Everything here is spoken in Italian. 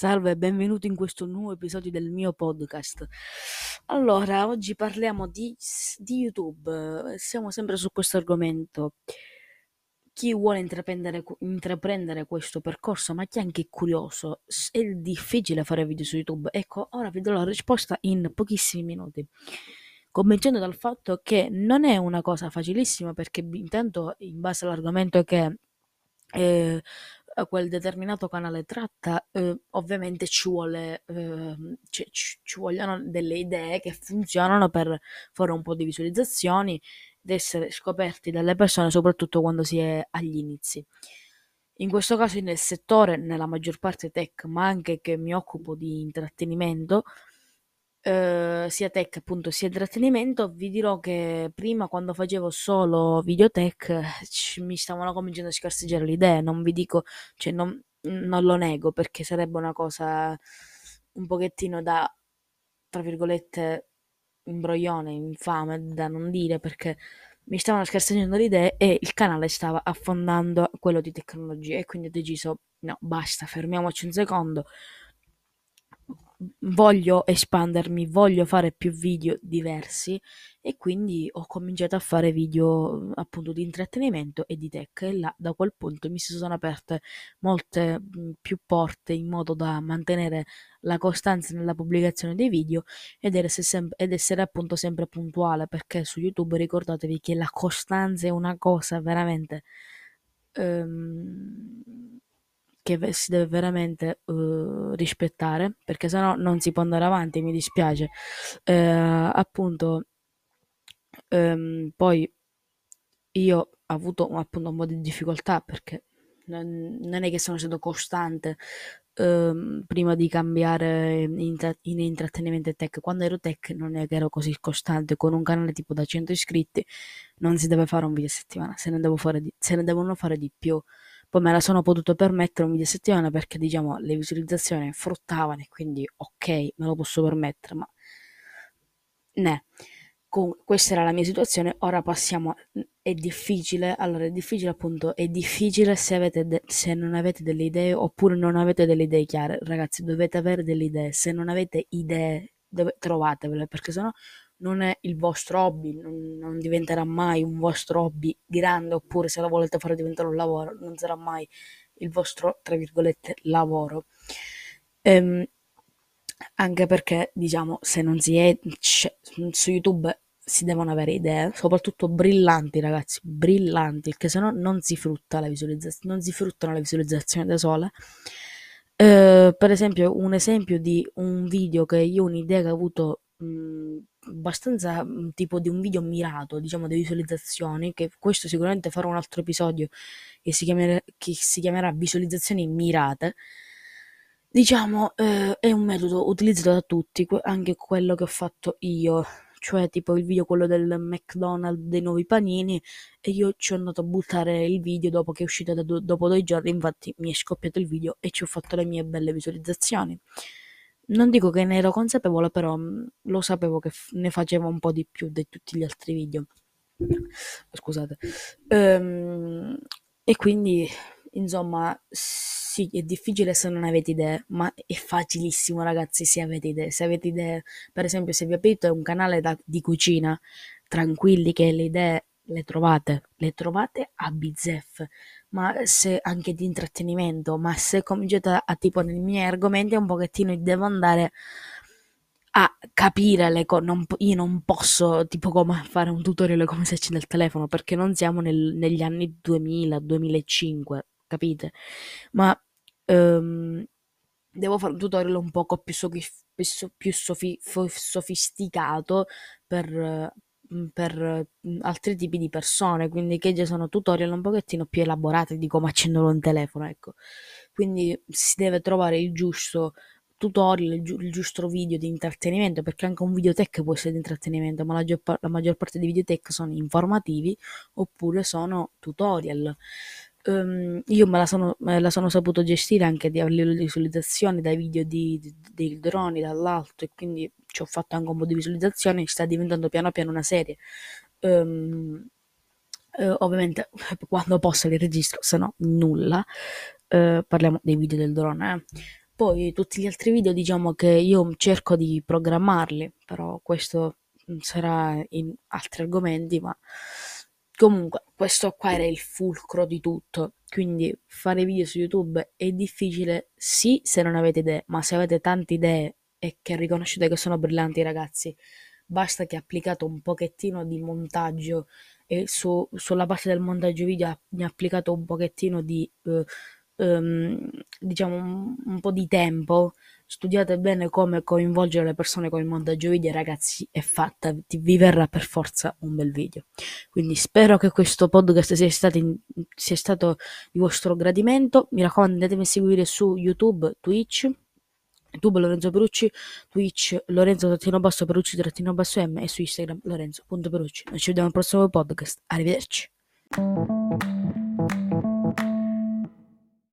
Salve e benvenuto in questo nuovo episodio del mio podcast. Allora, oggi parliamo di, di YouTube, siamo sempre su questo argomento. Chi vuole intraprendere, intraprendere, questo percorso, ma chi è anche curioso, è difficile fare video su YouTube? Ecco, ora vi do la risposta in pochissimi minuti. Cominciando dal fatto che non è una cosa facilissima perché intanto in base all'argomento che eh, quel determinato canale tratta, eh, ovviamente ci vuole, eh, ci, ci, vogliono delle idee che funzionano per fare un po' di visualizzazioni ed essere scoperti dalle persone, soprattutto quando si è agli inizi. In questo caso nel settore, nella maggior parte tech, ma anche che mi occupo di intrattenimento, eh, sia tech appunto sia intrattenimento, vi dirò che prima quando facevo solo videotech ci, mi stavano cominciando a scarseggiare le idee, non vi dico, cioè non, non lo nego perché sarebbe una cosa un pochettino da, tra virgolette, imbroglione, infame da non dire perché mi stavano scarseggiando le idee e il canale stava affondando quello di tecnologia e quindi ho deciso no basta fermiamoci un secondo voglio espandermi, voglio fare più video diversi e quindi ho cominciato a fare video appunto di intrattenimento e di tech e là da quel punto mi si sono aperte molte più porte in modo da mantenere la costanza nella pubblicazione dei video ed essere, sem- ed essere appunto sempre puntuale perché su YouTube ricordatevi che la costanza è una cosa veramente um, che si deve veramente uh, rispettare perché sennò non si può andare avanti mi dispiace. Eh, appunto ehm, poi io ho avuto appunto un po' di difficoltà perché non, non è che sono stato costante ehm, prima di cambiare in, in, intrattenimento tech. Quando ero tech non è che ero così costante con un canale tipo da 100 iscritti non si deve fare un video a settimana se ne, devo fare di, se ne devono fare di più poi me la sono potuto permettere un video a settimana perché diciamo le visualizzazioni fruttavano e quindi ok, me lo posso permettere, ma ne. Con, questa era la mia situazione, ora passiamo, è difficile, allora è difficile appunto, è difficile se, avete de- se non avete delle idee oppure non avete delle idee chiare, ragazzi dovete avere delle idee, se non avete idee dove, trovatevele perché sennò non è il vostro hobby, non, non, diventerà mai un vostro hobby grande, oppure se lo volete fare diventare un lavoro, non sarà mai il vostro, tra virgolette, lavoro. Ehm, anche perché, diciamo, se non si è su YouTube si devono avere idee, soprattutto brillanti, ragazzi, brillanti, perché se no non si frutta la visualizzazione, non si fruttano le visualizzazioni da sole. Eh, per esempio, un esempio di un video che io un'idea che ho avuto mh, abbastanza mh, tipo di un video mirato, diciamo, di visualizzazioni, che questo sicuramente farò un altro episodio che si, chiamerà, che si chiamerà visualizzazioni mirate. Diciamo, eh, è un metodo utilizzato da tutti, anche quello che ho fatto io, cioè tipo il video quello del McDonald's dei nuovi panini e io ci ho andato a buttare il video dopo che è uscito da, dopo due giorni, infatti mi è scoppiato il video e ci ho fatto le mie belle visualizzazioni non dico che ne ero consapevole, però mm, lo sapevo che ne facevo un po' di più di tutti gli altri video. Scusate. Ehm, e quindi, insomma, sì, è difficile se non avete idee, ma è facilissimo, ragazzi, se avete idee. Se avete idee, per esempio, se vi aprite un canale da, di cucina, tranquilli che le idee le trovate, le trovate a bizzeffe ma se anche di intrattenimento, ma se cominciate a, a tipo nei miei argomenti un pochettino devo andare a capire le cose, io non posso tipo come fare un tutorial come se accende il telefono perché non siamo nel, negli anni 2000-2005, capite? Ma um, devo fare un tutorial un poco più, sofi- più sofi- sofisticato per per mhmm, altri tipi di persone, quindi che già sono tutorial un pochettino più elaborati di come accendere un telefono, ecco. Quindi si deve trovare il giusto tutorial, il, giu- il giusto video di intrattenimento, perché anche un videotech può essere di intrattenimento, ma la, gio- la maggior parte dei videotech sono informativi oppure sono tutorial. Um, io me la, sono, me la sono saputo gestire anche a livello di visualizzazione dai video di, di, dei droni dall'alto e quindi ci ho fatto anche un po' di visualizzazioni, sta diventando piano piano una serie. Um, uh, ovviamente quando posso li registro, se no nulla. Uh, parliamo dei video del drone. Eh. poi tutti gli altri video diciamo che io cerco di programmarli, però questo sarà in altri argomenti, ma comunque questo qua era il fulcro di tutto. Quindi fare video su YouTube è difficile, sì, se non avete idee, ma se avete tante idee e che riconoscete che sono brillanti, ragazzi, basta che applicate un pochettino di montaggio e su, sulla parte del montaggio video ne applicate un pochettino di eh, ehm, diciamo un, un, po' di tempo studiate bene come coinvolgere le persone con il montaggio video ragazzi è fatta vi verrà per forza un bel video quindi spero che questo podcast sia stato, in, sia stato di vostro gradimento mi raccomando andatemi a seguire su youtube twitch YouTube Lorenzo Perucci, Twitch Lorenzo trattino basso Perucci trattino basso M e su Instagram Lorenzo.perucci. Noi ci vediamo al prossimo podcast. Arrivederci.